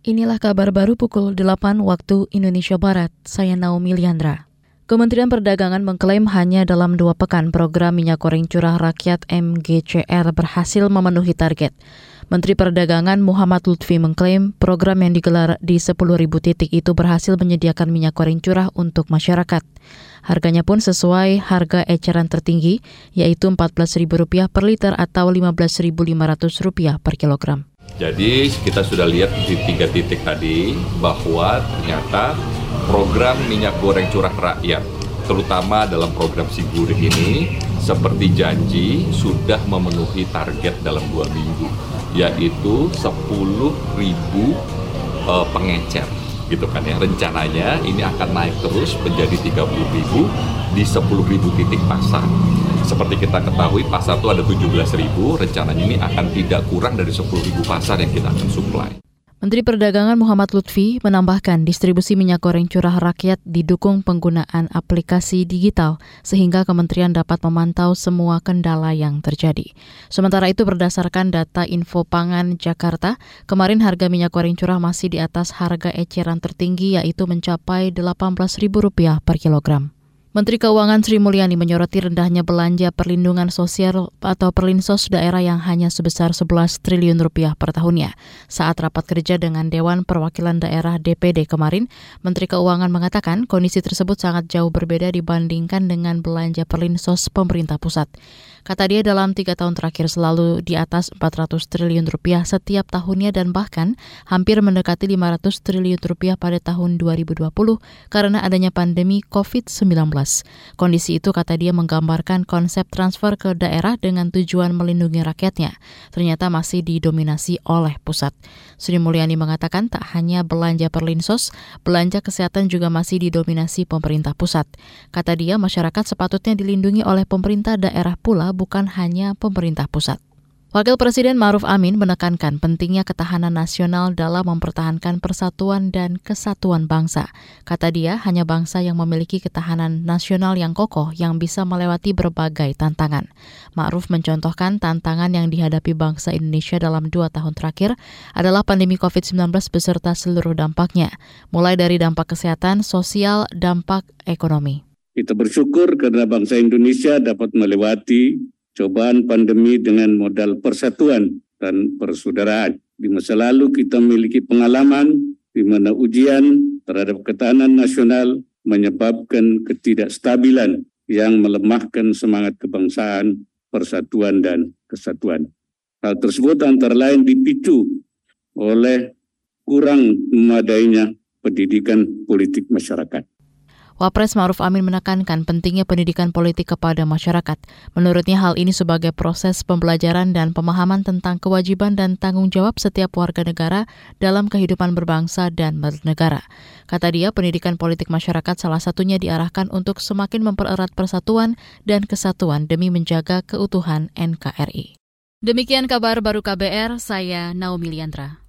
Inilah kabar baru pukul 8 waktu Indonesia Barat. Saya Naomi Liandra. Kementerian Perdagangan mengklaim hanya dalam dua pekan program minyak goreng curah rakyat MGCR berhasil memenuhi target. Menteri Perdagangan Muhammad Lutfi mengklaim program yang digelar di 10.000 titik itu berhasil menyediakan minyak goreng curah untuk masyarakat. Harganya pun sesuai harga eceran tertinggi, yaitu Rp14.000 per liter atau Rp15.500 per kilogram. Jadi kita sudah lihat di tiga titik tadi bahwa ternyata program minyak goreng curah rakyat terutama dalam program Siguri ini seperti janji sudah memenuhi target dalam dua minggu yaitu 10.000 uh, pengecer gitu kan ya. Rencananya ini akan naik terus menjadi 30.000 di 10.000 titik pasar seperti kita ketahui pasar itu ada 17.000 rencananya ini akan tidak kurang dari 10.000 pasar yang kita akan supply Menteri Perdagangan Muhammad Lutfi menambahkan distribusi minyak goreng curah rakyat didukung penggunaan aplikasi digital sehingga kementerian dapat memantau semua kendala yang terjadi. Sementara itu berdasarkan data Info Pangan Jakarta, kemarin harga minyak goreng curah masih di atas harga eceran tertinggi yaitu mencapai Rp18.000 per kilogram. Menteri Keuangan Sri Mulyani menyoroti rendahnya belanja perlindungan sosial atau perlinsos daerah yang hanya sebesar 11 triliun rupiah per tahunnya. Saat rapat kerja dengan Dewan Perwakilan Daerah DPD kemarin, Menteri Keuangan mengatakan kondisi tersebut sangat jauh berbeda dibandingkan dengan belanja perlinsos pemerintah pusat. Kata dia dalam tiga tahun terakhir selalu di atas 400 triliun rupiah setiap tahunnya dan bahkan hampir mendekati 500 triliun rupiah pada tahun 2020 karena adanya pandemi COVID-19. Kondisi itu kata dia menggambarkan konsep transfer ke daerah dengan tujuan melindungi rakyatnya. Ternyata masih didominasi oleh pusat. Sri Mulyani mengatakan tak hanya belanja perlinsos, belanja kesehatan juga masih didominasi pemerintah pusat. Kata dia masyarakat sepatutnya dilindungi oleh pemerintah daerah pula bukan hanya pemerintah pusat. Wakil Presiden Maruf Amin menekankan pentingnya ketahanan nasional dalam mempertahankan persatuan dan kesatuan bangsa. Kata dia, hanya bangsa yang memiliki ketahanan nasional yang kokoh yang bisa melewati berbagai tantangan. Ma'ruf mencontohkan tantangan yang dihadapi bangsa Indonesia dalam dua tahun terakhir adalah pandemi COVID-19 beserta seluruh dampaknya, mulai dari dampak kesehatan, sosial, dampak ekonomi. Kita bersyukur karena bangsa Indonesia dapat melewati cobaan pandemi dengan modal persatuan dan persaudaraan. Di masa lalu kita memiliki pengalaman di mana ujian terhadap ketahanan nasional menyebabkan ketidakstabilan yang melemahkan semangat kebangsaan, persatuan, dan kesatuan. Hal tersebut antara lain dipicu oleh kurang memadainya pendidikan politik masyarakat. Wapres Maruf Amin menekankan pentingnya pendidikan politik kepada masyarakat. Menurutnya hal ini sebagai proses pembelajaran dan pemahaman tentang kewajiban dan tanggung jawab setiap warga negara dalam kehidupan berbangsa dan bernegara. Kata dia, pendidikan politik masyarakat salah satunya diarahkan untuk semakin mempererat persatuan dan kesatuan demi menjaga keutuhan NKRI. Demikian kabar baru KBR, saya Naomi Liandra.